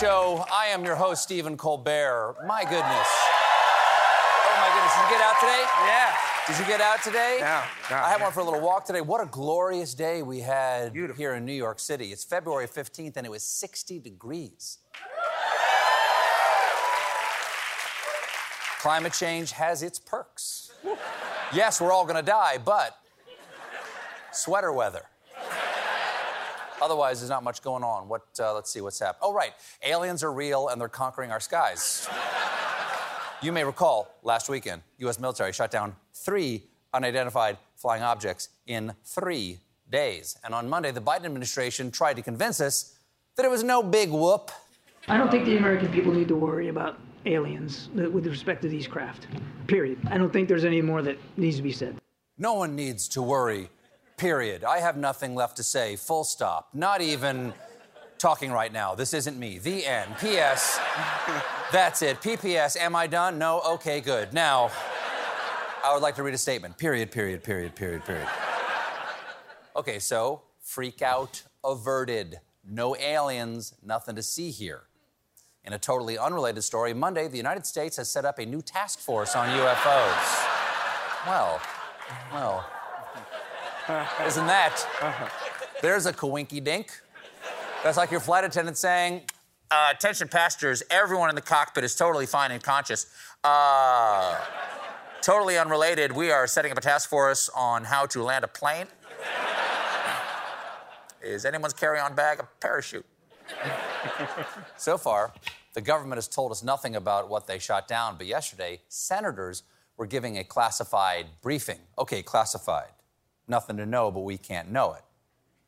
Show. I am your host, Stephen Colbert. My goodness. Oh my goodness! Did you get out today? Yeah. Did you get out today? No, no, I had one for a little walk today. What a glorious day we had Beautiful. here in New York City. It's February 15th, and it was 60 degrees. Climate change has its perks. yes, we're all going to die, but sweater weather. Otherwise, there's not much going on. What? Uh, let's see what's happened. Oh, right. Aliens are real, and they're conquering our skies. you may recall last weekend, U.S. military shot down three unidentified flying objects in three days. And on Monday, the Biden administration tried to convince us that it was no big whoop. I don't think the American people need to worry about aliens with respect to these craft. Period. I don't think there's any more that needs to be said. No one needs to worry. Period. I have nothing left to say. Full stop. Not even talking right now. This isn't me. The end. P.S. That's it. P.P.S. Am I done? No? Okay, good. Now, I would like to read a statement. Period, period, period, period, period. Okay, so freak out averted. No aliens, nothing to see here. In a totally unrelated story, Monday, the United States has set up a new task force on UFOs. Well, well, isn't that? There's a coinky dink. That's like your flight attendant saying, uh, attention passengers, everyone in the cockpit is totally fine and conscious. Uh, totally unrelated, we are setting up a task force on how to land a plane. Is anyone's carry-on bag a parachute? so far, the government has told us nothing about what they shot down, but yesterday, senators were giving a classified briefing. Okay, classified. Nothing to know, but we can't know it.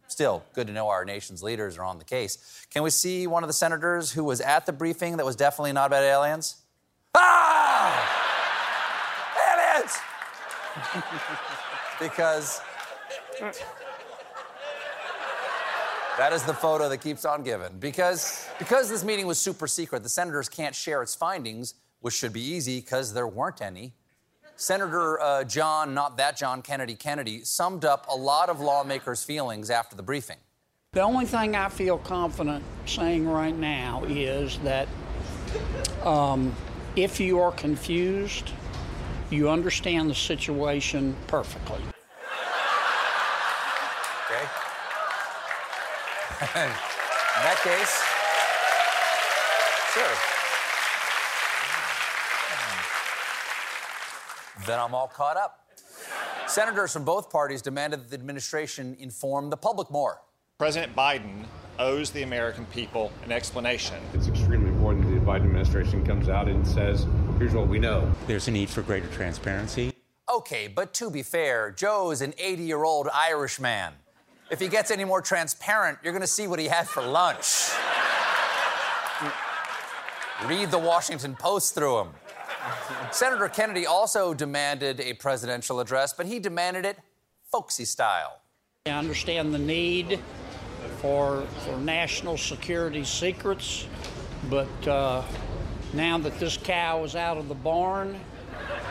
Still, good to know our nation's leaders are on the case. Can we see one of the senators who was at the briefing that was definitely not about aliens? Ah! Aliens! because that is the photo that keeps on giving. Because, because this meeting was super secret, the senators can't share its findings, which should be easy because there weren't any. Senator uh, John, not that John Kennedy Kennedy, summed up a lot of lawmakers' feelings after the briefing. The only thing I feel confident saying right now is that um, if you are confused, you understand the situation perfectly. Okay? In that case, sure. Then I'm all caught up. Senators from both parties demanded that the administration inform the public more. President Biden owes the American people an explanation. It's extremely important that the Biden administration comes out and says, here's what we know. There's a need for greater transparency. Okay, but to be fair, Joe is an 80 year old Irish man. If he gets any more transparent, you're gonna see what he had for lunch. Read the Washington Post through him. Senator Kennedy also demanded a presidential address, but he demanded it folksy style. I understand the need for, for national security secrets, but uh, now that this cow is out of the barn,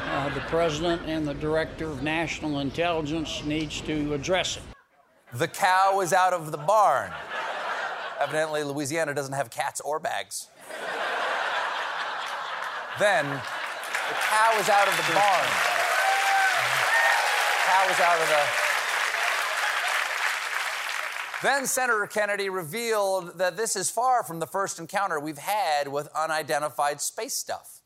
uh, the president and the director of national intelligence needs to address it. The cow is out of the barn. Evidently, Louisiana doesn't have cats or bags. Then, the cow is out of the barn. Cow is out of the. Then Senator Kennedy revealed that this is far from the first encounter we've had with unidentified space stuff.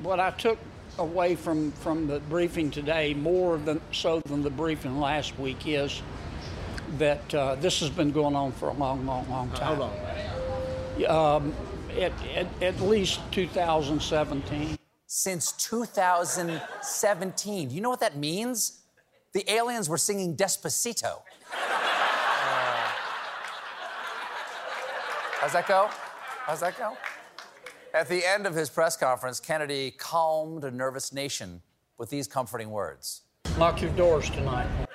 What I took away from, from the briefing today, more than so than the briefing last week, is that uh, this has been going on for a long, long, long time. How long? Um, at, at, at least 2017. Since 2017. do You know what that means? The aliens were singing Despacito. Uh, how's that go? How's that go? At the end of his press conference, Kennedy calmed a nervous nation with these comforting words Lock your doors tonight. Lock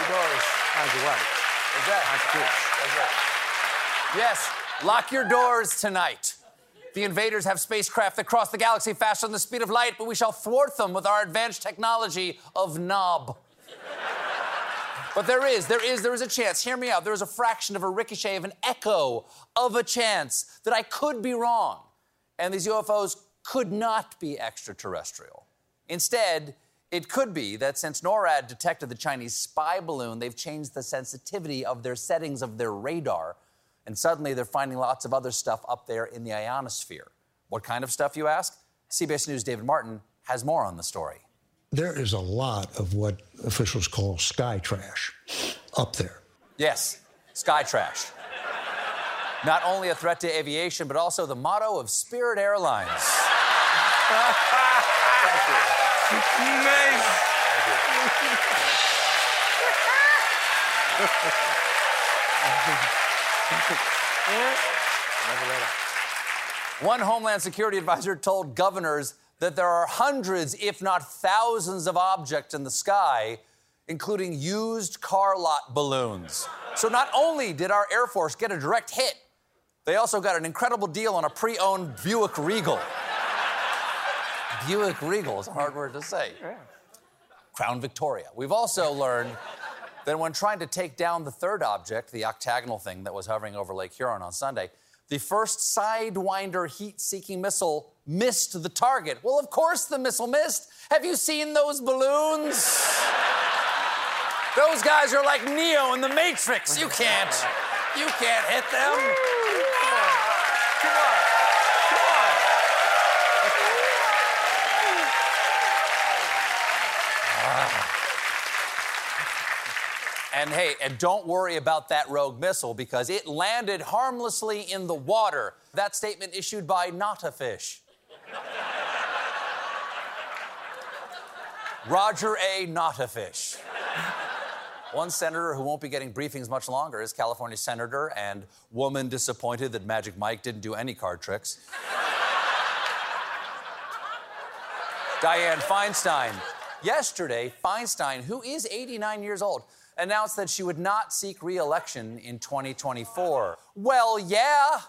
your doors. How's your wife? Yes, lock your doors tonight. The invaders have spacecraft that cross the galaxy faster than the speed of light, but we shall thwart them with our advanced technology of knob. But there is, there is, there is a chance. Hear me out. There is a fraction of a ricochet, of an echo of a chance that I could be wrong. And these UFOs could not be extraterrestrial. Instead, it could be that since NORAD detected the Chinese spy balloon, they've changed the sensitivity of their settings of their radar, and suddenly they're finding lots of other stuff up there in the ionosphere. What kind of stuff, you ask? CBS News' David Martin has more on the story. There is a lot of what officials call sky trash up there. Yes, sky trash. Not only a threat to aviation, but also the motto of Spirit Airlines. One Homeland Security advisor told governors that there are hundreds, if not thousands, of objects in the sky, including used car lot balloons. So not only did our Air Force get a direct hit, they also got an incredible deal on a pre owned Buick Regal. Buick Regal is a hard word to say. Crown Victoria. We've also learned that when trying to take down the third object, the octagonal thing that was hovering over Lake Huron on Sunday, the first Sidewinder heat seeking missile missed the target. Well, of course the missile missed. Have you seen those balloons? those guys are like Neo in the Matrix. You can't, you can't hit them. Come on. Come on. And hey, and don't worry about that rogue missile because it landed harmlessly in the water. That statement issued by Not a Fish. Roger A. Not a Fish. One senator who won't be getting briefings much longer is California Senator and woman disappointed that Magic Mike didn't do any card tricks. Dianne Feinstein. Yesterday, Feinstein, who is 89 years old, announced that she would not seek re election in 2024. Well, yeah.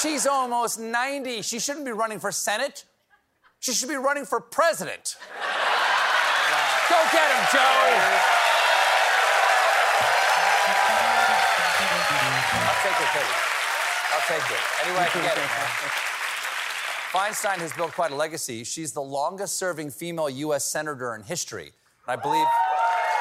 She's almost 90. She shouldn't be running for Senate. She should be running for president. Go get him, Joe. I'll take it, Katie. I'll take it. Any way I can get it. Feinstein has built quite a legacy. She's the longest serving female U.S. senator in history. And I believe,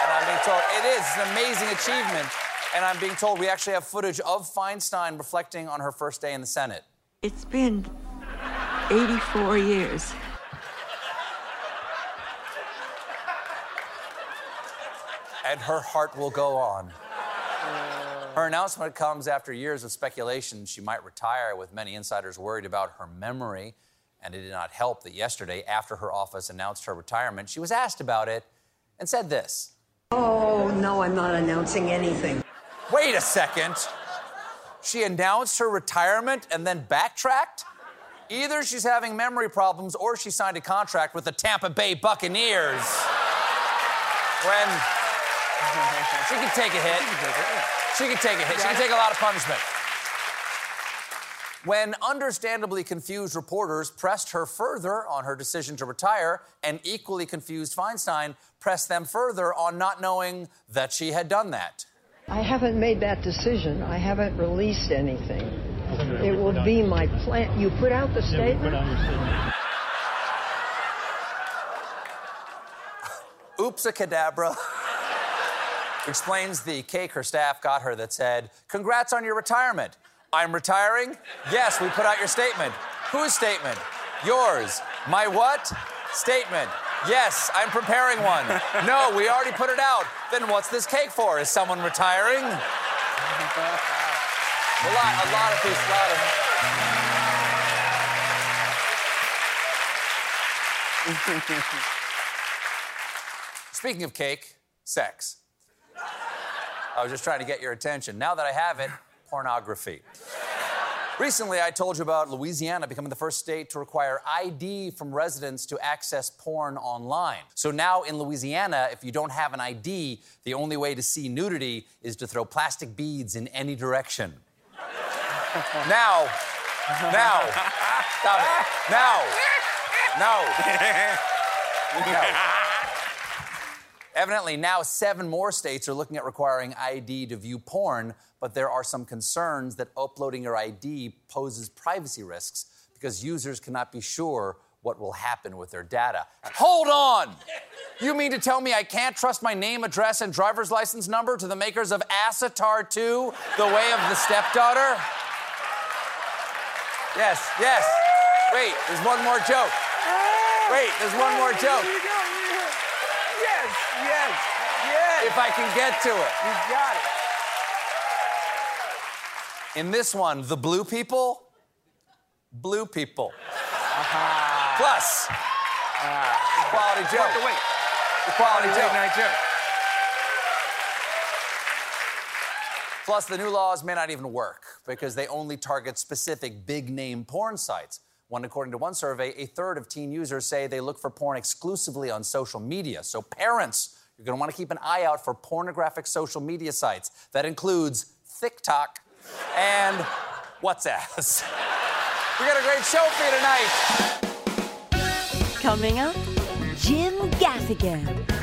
and I'm being told, it is an amazing achievement. And I'm being told we actually have footage of Feinstein reflecting on her first day in the Senate. It's been 84 years. and her heart will go on. Her announcement comes after years of speculation she might retire, with many insiders worried about her memory. And it did not help that yesterday, after her office announced her retirement, she was asked about it and said this Oh, no, I'm not announcing anything. Wait a second. She announced her retirement and then backtracked? Either she's having memory problems or she signed a contract with the Tampa Bay Buccaneers. When she can take a hit. She can take a hit. She can take a lot of punishment. When understandably confused reporters pressed her further on her decision to retire, and equally confused Feinstein pressed them further on not knowing that she had done that. I haven't made that decision. I haven't released anything. It will be my plan. You put out the statement? Oops a cadabra. Explains the cake her staff got her that said, Congrats on your retirement. I'm retiring? Yes, we put out your statement. Whose statement? Yours. My what? Statement. Yes, I'm preparing one. No, we already put it out. Then what's this cake for? Is someone retiring? A lot, a lot of people, a lot of. Speaking of cake, sex. I was just trying to get your attention. Now that I have it, pornography. Recently, I told you about Louisiana becoming the first state to require ID from residents to access porn online. So now in Louisiana, if you don't have an ID, the only way to see nudity is to throw plastic beads in any direction. now, now, stop it. Now, no. No. Evidently, now seven more states are looking at requiring ID to view porn, but there are some concerns that uploading your ID poses privacy risks because users cannot be sure what will happen with their data. Hold on! You mean to tell me I can't trust my name, address, and driver's license number to the makers of Asatar 2, The Way of the Stepdaughter? Yes, yes. Wait, there's one more joke. Wait, there's one more joke. Yes, yes, yes. If I can get to it. You got it. In this one, the blue people, blue people. Uh-huh. Plus, uh, quality joke. Walk away. Quality joke. night joke. Plus, the new laws may not even work because they only target specific big name porn sites. When, according to one survey, a third of teen users say they look for porn exclusively on social media. So, parents, you're going to want to keep an eye out for pornographic social media sites. That includes TikTok and WhatsApp. we got a great show for you tonight. Coming up, Jim Gaffigan.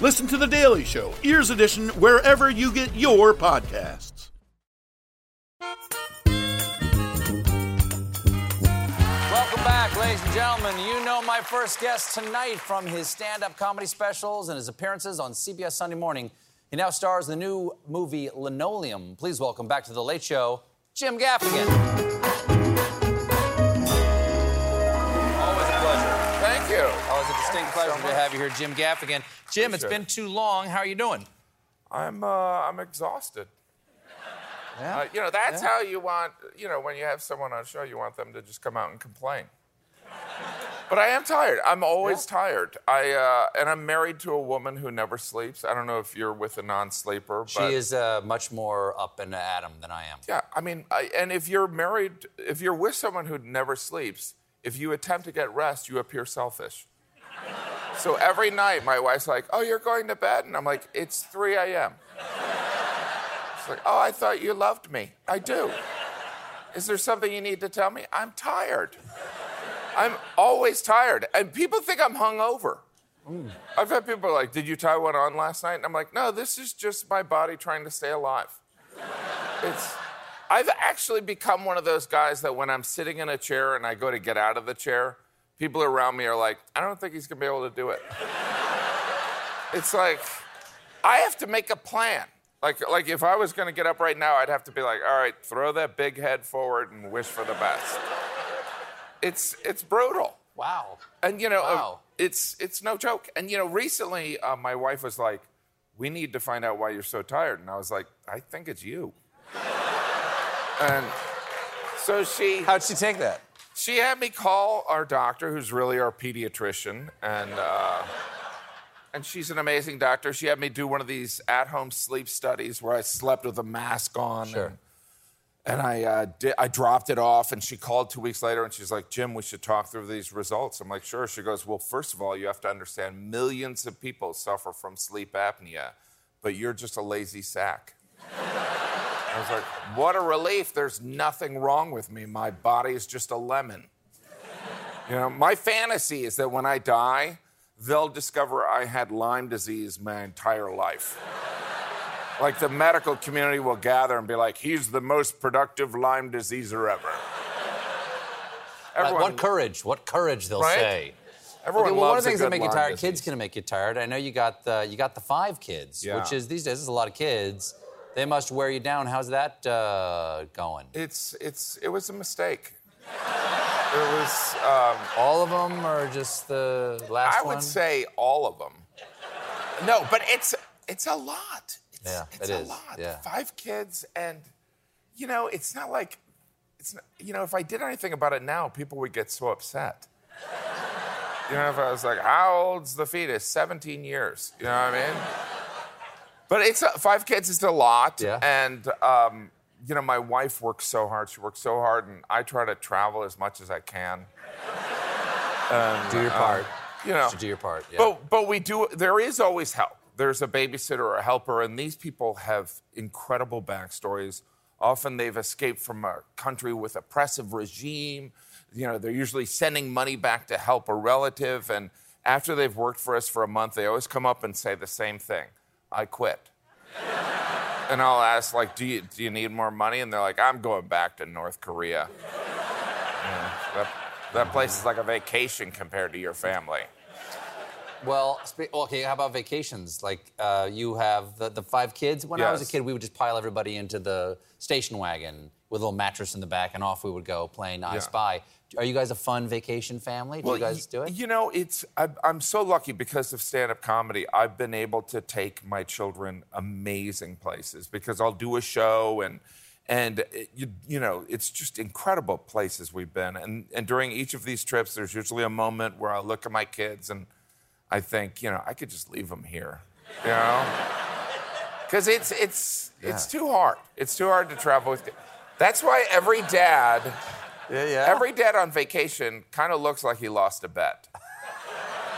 Listen to The Daily Show, Ears Edition, wherever you get your podcasts. Welcome back, ladies and gentlemen. You know my first guest tonight from his stand up comedy specials and his appearances on CBS Sunday Morning. He now stars in the new movie Linoleum. Please welcome back to The Late Show, Jim Gaffigan. Distinct pleasure to have you here, Jim Gaffigan. Jim, it's been too long. How are you doing? I'm uh, I'm exhausted. Yeah. Uh, you know, that's Yeah. how you want. You know, when you have someone on a show, you want them to just come out and complain. But I am tired. I'm always tired. I uh, and I'm married to a woman who never sleeps. I don't know if you're with a non-sleeper. She but is uh, much more up and Adam than I am. Yeah, I mean, I, and if you're married, if you're with someone who never sleeps, if you attempt to get rest, you appear selfish. So every night, my wife's like, "Oh, you're going to bed," and I'm like, "It's 3 a.m." She's like, "Oh, I thought you loved me. I do. Is there something you need to tell me? I'm tired. I'm always tired, and people think I'm hungover." Mm. I've had people like, "Did you tie one on last night?" And I'm like, "No, this is just my body trying to stay alive." It's I've actually become one of those guys that when I'm sitting in a chair and I go to get out of the chair, people around me are like, I don't think he's gonna be able to do it. it's like I have to make a plan. Like, like if I was gonna get up right now, I'd have to be like, all right, throw that big head forward and wish for the best. It's it's brutal. Wow. And you know, uh, Wow. it's it's no joke. And you know, recently uh, my wife was like, "We need to find out why you're so tired." And I was like, "I think it's you." and so she. How'd she take that? She had me call our doctor, who's really our pediatrician, and uh, and she's an amazing doctor. She had me do one of these at-home sleep studies where I slept with a mask on. Sure. And, And I, uh, di- I dropped it off, and she called two weeks later, and she's like, Jim, we should talk through these results. I'm like, sure. She goes, well, first of all, you have to understand millions of people suffer from sleep apnea, but you're just a lazy sack. I was like, what a relief. There's nothing wrong with me. My body is just a lemon. You know, my fantasy is that when I die, they'll discover I had Lyme disease my entire life. like the medical community will gather and be like, he's the most productive Lyme diseaser ever. Right, what courage? What courage they'll Right? say. Everyone okay, well, one of the things that make you tired, disease. kids can make you tired. I know you got the you got the five kids, Yeah. which is these days is a lot of kids. They must wear you down. How's that uh, going? It's, it's, it was a mistake. It was. Um, all of them, or just the last I one? would say all of them. No, but it's it's a lot. It's, Yeah, it's it a is, lot. yeah. Five kids, and you know, it's not like it's not, you know, if I did anything about it now, people would get so upset. You know, if I was like, "How old's the fetus?" Seventeen years. You know what I mean? But it's a, five kids is a lot, Yeah. and um, you know, my wife works so hard. She works so hard, and I try to travel as much as I can. And, Do your uh, part. you know, do your part. Yeah. but but we do. There is always help. There's a babysitter or a helper, and these people have incredible backstories. Often they've escaped from a country with oppressive regime. You know, they're usually sending money back to help a relative, and after they've worked for us for a month, they always come up and say the same thing: "I quit." and I'll ask, like, "Do you do you need more money?" And they're like, "I'm going back to North Korea." Yeah, that, that place is like a vacation compared to your family. Well, spe- okay, how about vacations? Like, uh, you have the, the five kids. When I was a kid, we would just pile everybody into the station wagon with a little mattress in the back, and off we would go playing I Yeah. Spy. Are you guys a fun vacation family? Do you guys do it? You know, it's I, I'm so lucky because of stand-up comedy. I've been able to take my children amazing places because I'll do a show and and it, you, you know it's just incredible places we've been. And and during each of these trips, there's usually a moment where I look at my kids and I think, you know, I could just leave them here, you know, because it's it's it's too hard. It's too hard to travel with. That's why every dad. Yeah, yeah. Every dad on vacation kind of looks like he lost a bet.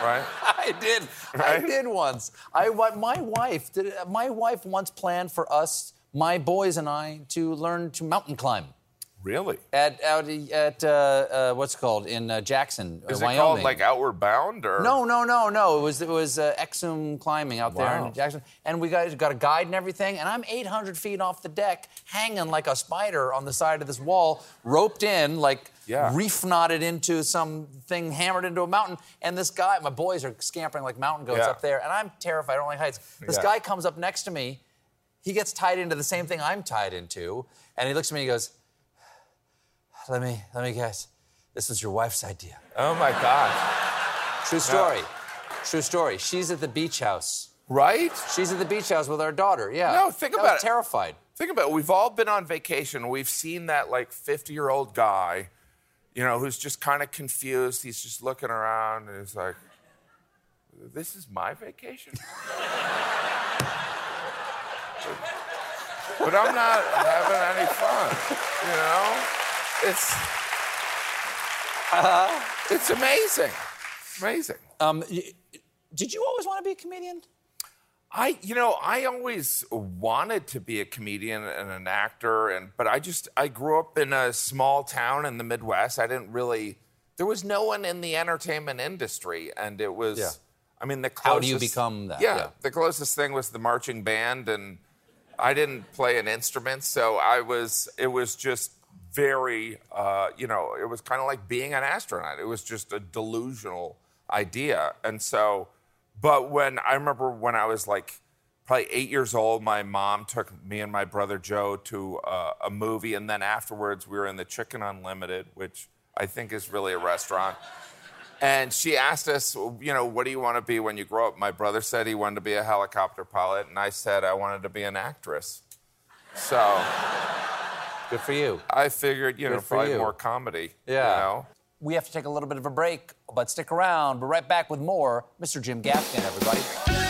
Right? I did. I did once. I my wife did. My wife once planned for us, my boys and I, to learn to mountain climb. Really? At out at uh, uh, what's it called in uh, Jackson, uh, Is it called like Outward Bound or? No, no, no, no. It was it was uh, Exum climbing out there in Jackson, and we got got a guide and everything. And I'm 800 feet off the deck, hanging like a spider on the side of this wall, roped in, like Yeah. reef knotted into something hammered into a mountain. And this guy, my boys are scampering like mountain goats Yeah. up there, and I'm terrified. I don't like heights. This Yeah. guy comes up next to me. He gets tied into the same thing I'm tied into, and he looks at me and he goes, "Let me let me guess. This was your wife's idea." Oh my God. True story. True story. She's at the beach house. Right? She's at the beach house with our daughter. Yeah. No, think I about was it. Terrified. Think about it. We've all been on vacation. We've seen that like 50 year old guy, you know, who's just kind of confused. He's just looking around and he's like, this is my vacation? but I'm not having any fun, you know? It's, it's amazing. Amazing. Um, y- did you always want to be a comedian? I, you know, I always wanted to be a comedian and an actor, and but I just I grew up in a small town in the Midwest. I didn't really. There was no one in the entertainment industry, and it was. Yeah. I mean, the closest. How do you become that? Yeah, Yeah. the closest thing was the marching band, and I didn't play an instrument, so I was. It was just very, uh, you know, it was kind of like being an astronaut. It was just a delusional idea, and so. But when I remember when I was like probably eight years old, my mom took me and my brother Joe to uh, a movie, and then afterwards we were in the Chicken Unlimited, which I think is really a restaurant. And she asked us, you know, what do you want to be when you grow up? My brother said he wanted to be a helicopter pilot, and I said I wanted to be an actress. So Good for you. I figured, you know, Good for probably you. more comedy. Yeah. You know? We have to take a little bit of a break, but stick around. We're right back with more. Mr. Jim Gaffigan, everybody.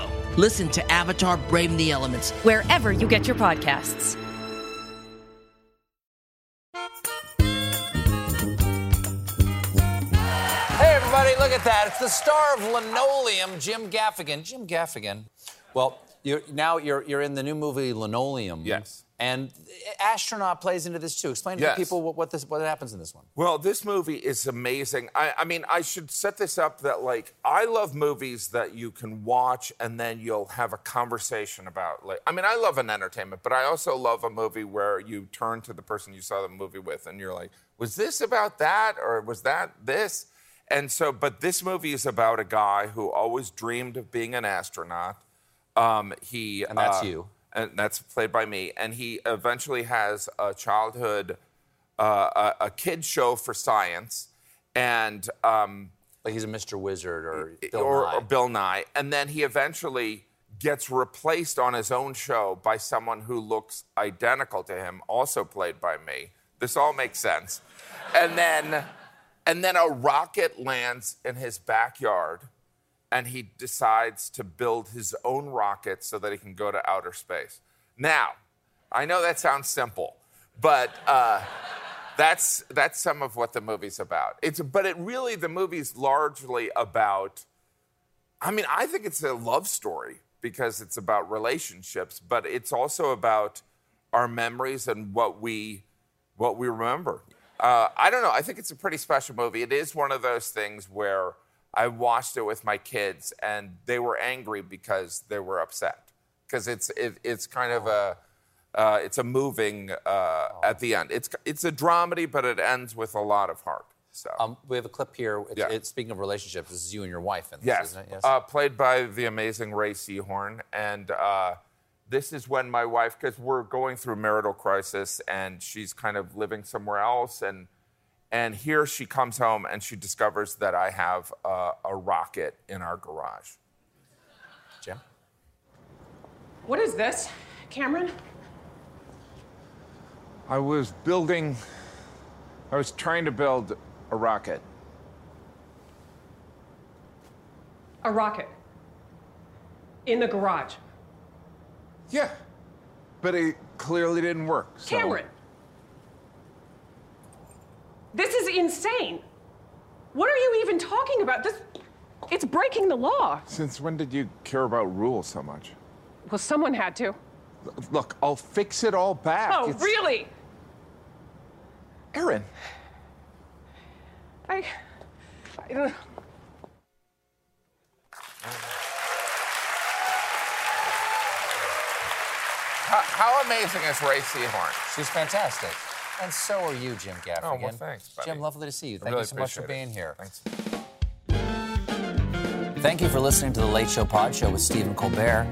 Listen to Avatar Braving the Elements wherever you get your podcasts. Hey, everybody, look at that. It's the star of Linoleum, Jim Gaffigan. Jim Gaffigan. Well, you're, now you're, you're in the new movie Linoleum. Yes. And astronaut plays into this too. Explain to Yes. people what, what, this, what happens in this one. Well, this movie is amazing. I, I mean, I should set this up that, like, I love movies that you can watch and then you'll have a conversation about. Like, I mean, I love an entertainment, but I also love a movie where you turn to the person you saw the movie with and you're like, was this about that or was that this? And so, but this movie is about a guy who always dreamed of being an astronaut. Um, he And that's uh, you. And that's played by me. And he eventually has a childhood, uh, a, a kid show for science, and um, like he's a Mr. Wizard or Bill or, Nye. or Bill Nye, and then he eventually gets replaced on his own show by someone who looks identical to him, also played by me. This all makes sense. And then, and then a rocket lands in his backyard and he decides to build his own rocket so that he can go to outer space. Now, I know that sounds simple, but uh, that's that's some of what the movie's about. It's but it really the movie's largely about. I mean, I think it's a love story because it's about relationships, but it's also about our memories and what we what we remember. Uh, I don't know. I think it's a pretty special movie. It is one of those things where I watched it with my kids and they were angry because they were upset because it's it, it's kind of a uh, it's a moving uh, at the end. It's it's a dramedy, but it ends with a lot of heart. So Um, we have a clip here. It's, Yeah. it's- speaking of relationships, this is you and your wife in this, yes, isn't it? Yes. Uh, played by the amazing Rhea Seehorn, and uh, this is when my wife, because we're going through marital crisis, and she's kind of living somewhere else, and and here she comes home and she discovers that I have uh, a rocket in our garage. Jim. What is this, Cameron? I was building, I was trying to build a rocket. A rocket. In the garage. Yeah, but it clearly didn't work. so- Cameron! This is insane. What are you even talking about? This it's breaking the law. Since when did you care about rules so much? Well, someone had to. L- Look, I'll fix it all back. Oh, It's- really? Aaron, I, I don't How, how amazing is Rhea Seehorn? She's fantastic. And so are you, Jim Gaffigan. Oh, well, thanks, buddy. Jim, lovely to see you. Thank really you so much for appreciate it. being here. Thanks. Thank you for listening to the Late Show Pod Show with Stephen Colbert.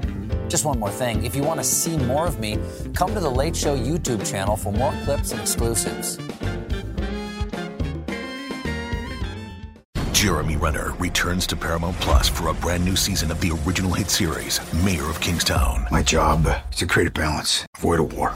Just one more thing. If you want to see more of me, come to the Late Show YouTube channel for more clips and exclusives. Jeremy Renner returns to Paramount Plus for a brand new season of the original hit series, Mayor of Kingstown. My job is to create a balance, avoid a war.